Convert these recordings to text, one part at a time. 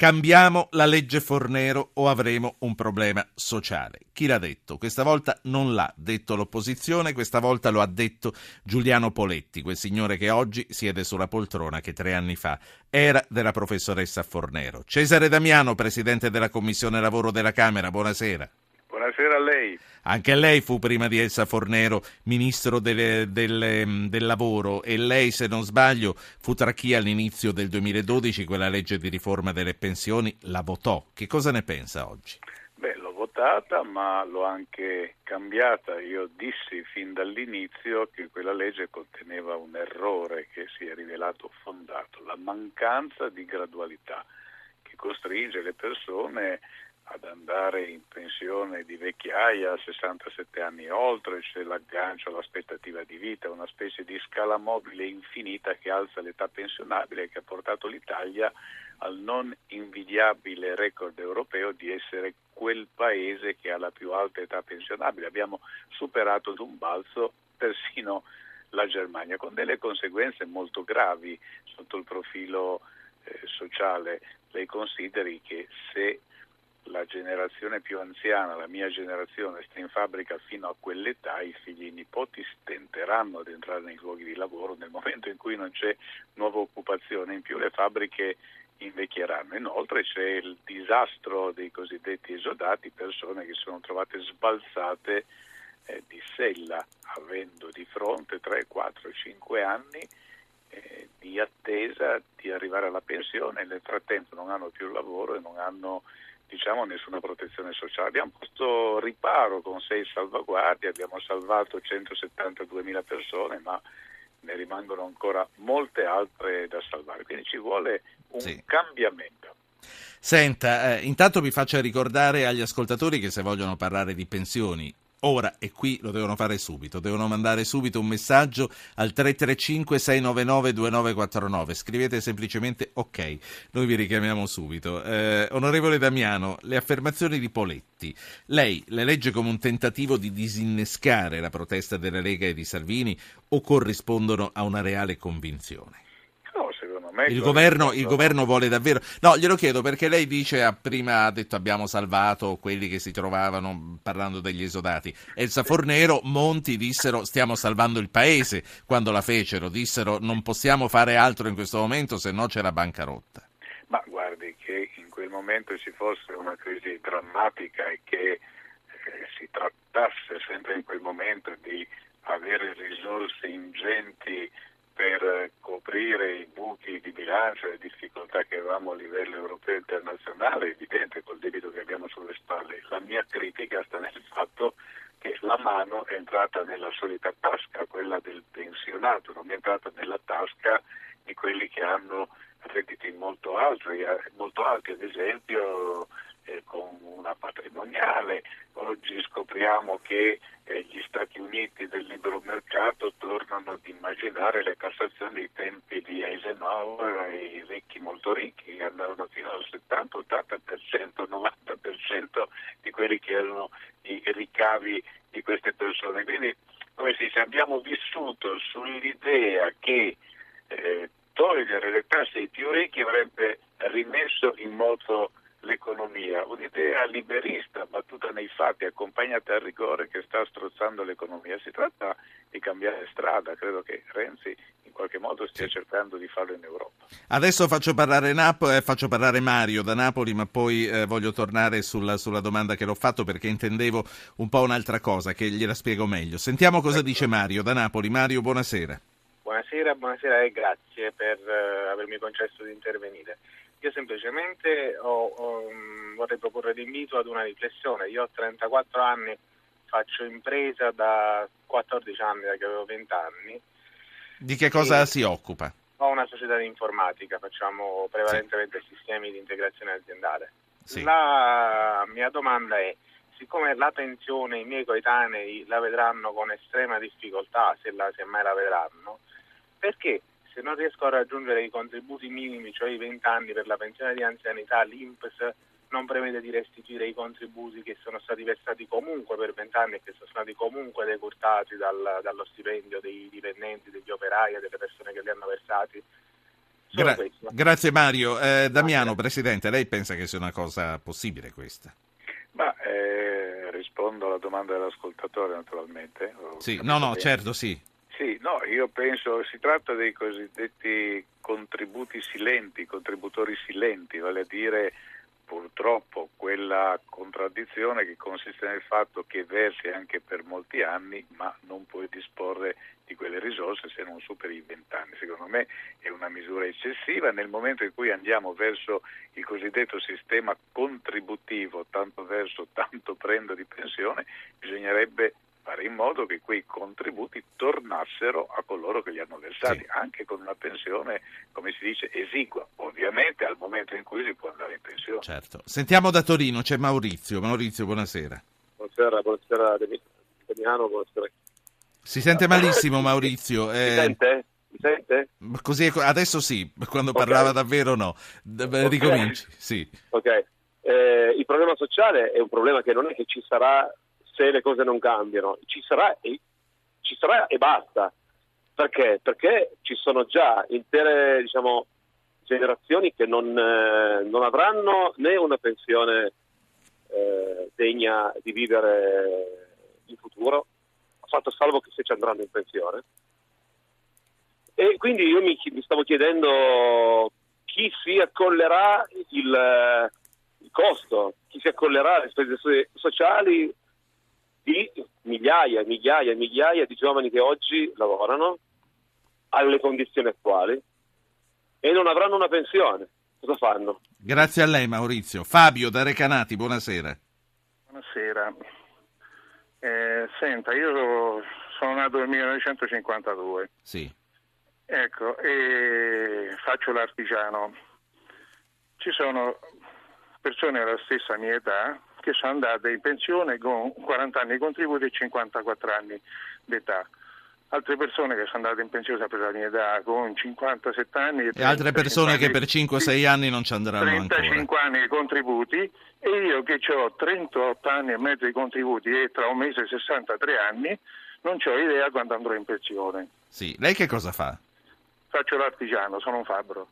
Cambiamo la legge Fornero o avremo un problema sociale. Chi l'ha detto? Questa volta non l'ha detto l'opposizione, questa volta lo ha detto Giuliano Poletti, quel signore che oggi siede sulla poltrona che tre anni fa era della professoressa Fornero. Cesare Damiano, presidente della Commissione Lavoro della Camera, buonasera. Buonasera a lei. Anche lei fu prima di Elsa Fornero ministro delle, delle, mm, del lavoro e lei, se non sbaglio, fu tra chi all'inizio del 2012 quella legge di riforma delle pensioni la votò. Che cosa ne pensa oggi? Beh, l'ho votata, ma l'ho anche cambiata. Io dissi fin dall'inizio che quella legge conteneva un errore che si è rivelato fondato, la mancanza di gradualità che costringe le persone ad andare in pensione di vecchiaia a 67 anni e oltre, c'è l'aggancio all'aspettativa di vita, una specie di scala mobile infinita che alza l'età pensionabile che ha portato l'Italia al non invidiabile record europeo di essere quel paese che ha la più alta età pensionabile. Abbiamo superato d'un balzo persino la Germania, con delle conseguenze molto gravi sotto il profilo eh, sociale. Lei consideri che se la generazione più anziana, la mia generazione, sta in fabbrica fino a quell'età, i figli e i nipoti stenteranno ad entrare nei luoghi di lavoro nel momento in cui non c'è nuova occupazione, in più le fabbriche invecchieranno. Inoltre c'è il disastro dei cosiddetti esodati, persone che sono trovate sbalzate eh, di sella, avendo di fronte 3, 4, 5 anni eh, di attesa di arrivare alla pensione, nel frattempo non hanno più lavoro e non hanno diciamo, nessuna protezione sociale. Abbiamo posto riparo con sei salvaguardie, abbiamo salvato 172.000 persone, ma ne rimangono ancora molte altre da salvare. Quindi ci vuole un sì. cambiamento. Senta, eh, intanto vi faccio ricordare agli ascoltatori che se vogliono parlare di pensioni ora e qui lo devono fare subito, devono mandare subito un messaggio al 335 699 2949, scrivete semplicemente ok, noi vi richiamiamo subito. Eh, onorevole Damiano, le affermazioni di Poletti, lei le legge come un tentativo di disinnescare la protesta della Lega e di Salvini o corrispondono a una reale convinzione? Il governo, il governo, vuole davvero. No, glielo chiedo perché lei dice, ha prima ha detto abbiamo salvato quelli che si trovavano parlando degli esodati. Elsa Fornero, Monti dissero stiamo salvando il paese quando la fecero, dissero non possiamo fare altro in questo momento se no c'è la bancarotta. Ma guardi che in quel momento ci fosse una crisi drammatica e che eh, si trattasse sempre in quel momento di avere risorse ingenti per coprire i buchi di bilancio e le difficoltà che avevamo a livello europeo e internazionale, evidente col debito che abbiamo sulle spalle. La mia critica sta nel fatto che la mano è entrata nella solita tasca, quella del pensionato, non è entrata nella tasca di quelli che hanno redditi molto alti, molto alti ad esempio eh, con una patrimoniale. Oggi scopriamo che eh, gli Stati Uniti del libero mercato tornano ad immaginare le cassazioni dei tempi di Eisenhower e i ricchi molto ricchi che andavano fino al 70-80%, 90% di quelli che erano i ricavi di queste persone. Quindi come si dice, abbiamo vissuto sull'idea che eh, togliere le tasse ai più ricchi avrebbe rimesso in moto l'economia, un'idea liberista battuta nei fatti, accompagnata al rigore che strozzando l'economia. Si tratta di cambiare strada, credo che Renzi in qualche modo stia cercando di farlo in Europa. Adesso faccio parlare, Napo- eh, faccio parlare Mario da Napoli, ma poi eh, voglio tornare sulla, sulla, domanda che l'ho fatto perché intendevo un po' un'altra cosa, che gliela spiego meglio. Sentiamo cosa ecco. dice Mario da Napoli. Mario, buonasera. Buonasera, buonasera e grazie per uh, avermi concesso di intervenire. Io semplicemente ho, ho, mm, vorrei proporre l'invito ad una riflessione. Io ho 34 anni, faccio impresa da 14 anni, da che avevo 20 anni. Di che cosa si occupa? Ho una società di informatica, facciamo prevalentemente sì. sistemi di integrazione aziendale. Sì. La mia domanda è, siccome la pensione i miei coetanei la vedranno con estrema difficoltà, se, la, se mai la vedranno, perché se non riesco a raggiungere i contributi minimi, cioè i 20 anni per la pensione di anzianità, l'INPS non prevede di restituire i contributi che sono stati versati comunque per 20 anni e che sono stati comunque decurtati dal, dallo stipendio dei dipendenti, degli operai e delle persone che li hanno versati. Gra- grazie Mario. Eh, Damiano, Presidente, lei pensa che sia una cosa possibile questa? Ma eh, rispondo alla domanda dell'ascoltatore naturalmente. Sì, no, no, bene. certo, sì. Sì, no, io penso si tratta dei cosiddetti contributi silenti, contributori silenti, vale a dire purtroppo quella contraddizione che consiste nel fatto che versi anche per molti anni ma non puoi disporre di quelle risorse se non superi i vent'anni. Secondo me è una misura eccessiva nel momento in cui andiamo verso il cosiddetto sistema contributivo, tanto verso tanto prendo di pensione, bisognerebbe fare in modo che quei contributi tornassero a coloro che li hanno versati, sì. anche con una pensione, come si dice, esigua, ovviamente al momento in cui si può andare in pensione. Certo. Sentiamo da Torino, c'è Maurizio. Maurizio, buonasera. Buonasera, buonasera Demiano, buonasera. Si sente malissimo Maurizio. Eh... Mi sente? Mi sente? Così, adesso sì, quando okay. parlava davvero no. Okay. Ricominci, sì. Ok. Eh, il problema sociale è un problema che non è che ci sarà se le cose non cambiano, ci sarà e, ci sarà e basta. Perché? Perché ci sono già intere diciamo, generazioni che non, eh, non, avranno né una pensione eh, degna di vivere in futuro, fatto salvo che se ci andranno in pensione. E quindi io mi, mi stavo chiedendo chi si accollerà il, il costo, chi si accollerà le spese sociali di migliaia e migliaia e migliaia di giovani che oggi lavorano alle condizioni attuali e non avranno una pensione. Cosa fanno? Grazie a lei Maurizio. Fabio da Recanati, buonasera. Buonasera. Eh, senta, io sono nato nel 1952. Sì. Ecco, e faccio l'artigiano. Ci sono persone della stessa mia età che sono andate in pensione con 40 anni di contributi e 54 anni d'età. Altre persone che sono andate in pensione sempre la mia età con 57 anni e, e altre persone che per 5-6 anni non ci andranno 35 ancora. anni di contributi e io che ho 38 anni e mezzo di contributi e tra un mese 63 anni non ho idea quando andrò in pensione. Sì, lei che cosa fa? Faccio l'artigiano, sono un fabbro.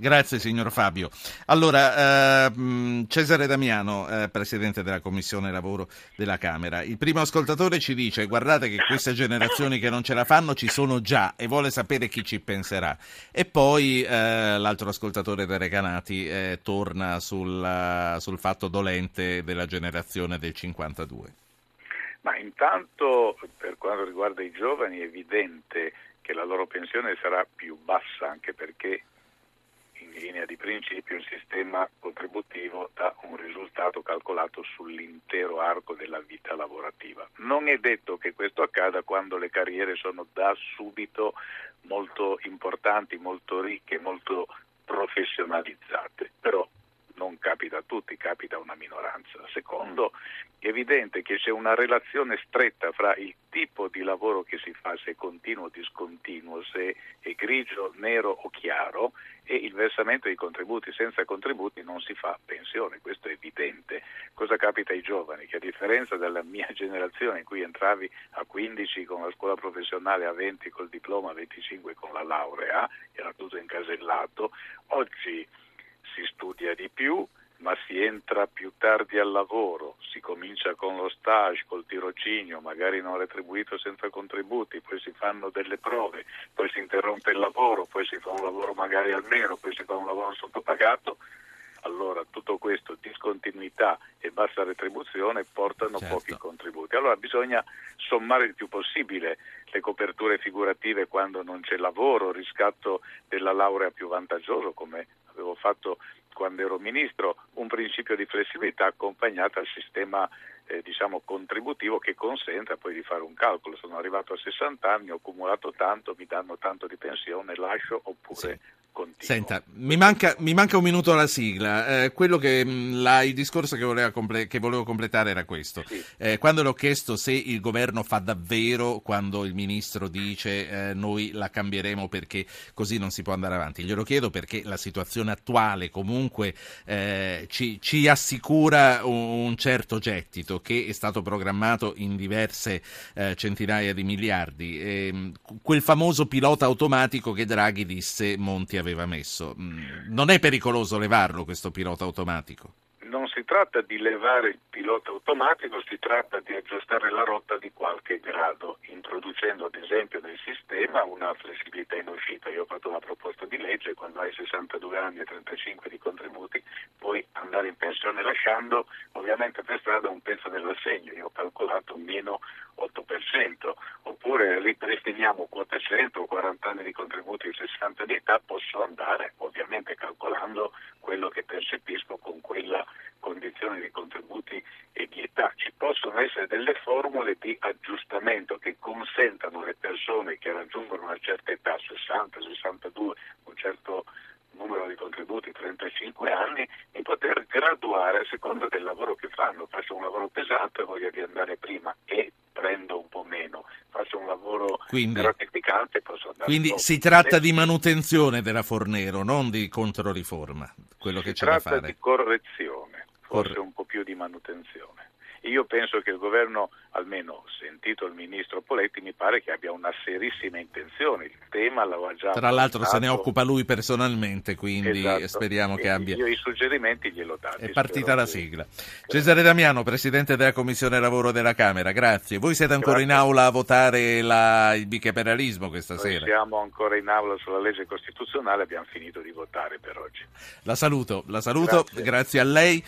Grazie signor Fabio. Allora, eh, Cesare Damiano, eh, Presidente della Commissione Lavoro della Camera, il primo ascoltatore ci dice guardate che queste generazioni che non ce la fanno ci sono già e vuole sapere chi ci penserà. E poi eh, l'altro ascoltatore dei Recanati eh, torna sul, sul fatto dolente della generazione del 52. Ma intanto per quanto riguarda i giovani è evidente che la loro pensione sarà più bassa anche perché in linea di principio il sistema contributivo dà un risultato calcolato sull'intero arco della vita lavorativa. Non è detto che questo accada quando le carriere sono da subito molto importanti, molto ricche, molto professionalizzate, però non capita a tutti, capita a una minoranza. Secondo, è evidente che c'è una relazione stretta fra il tipo di lavoro che si fa, se continuo o discontinuo, se è grigio, nero o chiaro, e il versamento dei contributi. Senza contributi non si fa pensione, questo è evidente. Cosa capita ai giovani? Che a differenza della mia generazione in cui entravi a 15 con la scuola professionale, a 20 col diploma, a 25 con la laurea, era tutto incasellato, oggi si studia di più, ma si entra più tardi al lavoro, si comincia con lo stage, col tirocinio, magari non retribuito senza contributi, poi si fanno delle prove, poi si interrompe il lavoro, poi si fa un lavoro magari al nero, poi si fa un lavoro sottopagato. Allora tutto questo, discontinuità e bassa retribuzione, portano certo. pochi contributi. Allora bisogna sommare il più possibile le coperture figurative quando non c'è lavoro, riscatto della laurea più vantaggioso come avevo fatto quando ero ministro, un principio di flessibilità accompagnato al sistema eh, diciamo, contributivo che consenta poi di fare un calcolo. Sono arrivato a 60 anni, ho accumulato tanto, mi danno tanto di pensione, lascio oppure sì. Continuo. Senta, mi manca, mi manca, un minuto alla sigla. Eh, quello che, mm, la, il discorso che, comple- che, volevo completare era questo. Sì. Eh, quando le ho chiesto se il governo fa davvero quando il ministro dice eh, noi la cambieremo perché così non si può andare avanti, glielo chiedo perché la situazione attuale comunque eh, ci, ci, assicura un, un certo gettito che è stato programmato in diverse eh, centinaia di miliardi. E, ehm, quel famoso pilota automatico che Draghi disse Monti aveva messo. Mm, non è pericoloso levarlo questo pilota automatico? Si tratta di levare il pilota automatico, si tratta di aggiustare la rotta di qualche grado, introducendo ad esempio nel sistema una flessibilità in uscita. Io ho fatto una proposta di legge, quando hai 62 anni e 35 di contributi puoi andare in pensione lasciando ovviamente per strada un pezzo dell'assegno, io ho calcolato meno 8%, oppure ripristiniamo quota 100 o 40 anni di contributi e 60 di età, posso andare ovviamente calcolando quello che percepisco con quella condizione di contributi e di età. Ci possono essere delle formule di aggiustamento che consentano alle persone che raggiungono una certa età, 60, 62, un certo numero di contributi, 35 anni, di poter graduare a seconda del lavoro che fanno. Faccio un lavoro pesante voglio di andare prima e prendo un po' meno. Faccio un lavoro quindi, gratificante e posso andare Quindi si tratta di manutenzione della Fornero, non di controriforma, quello si che c'è da fare. Si tratta di correzione, forse Corre... un po' più di manutenzione. Io penso che il governo, almeno sentito il ministro Poletti, mi pare che abbia una serissima intenzione. Il tema l'aveva già. Tra l'altro se ne occupa lui personalmente, quindi esatto. speriamo che abbia. Io i suggerimenti glielo do. È partita la sigla. Cesare Damiano, presidente della Commissione Lavoro della Camera, grazie. Voi siete ancora grazie. in aula a votare la... il bicameralismo questa Noi sera? Siamo ancora in aula sulla legge costituzionale, abbiamo finito di votare per oggi. La saluto, la saluto, grazie, grazie a lei.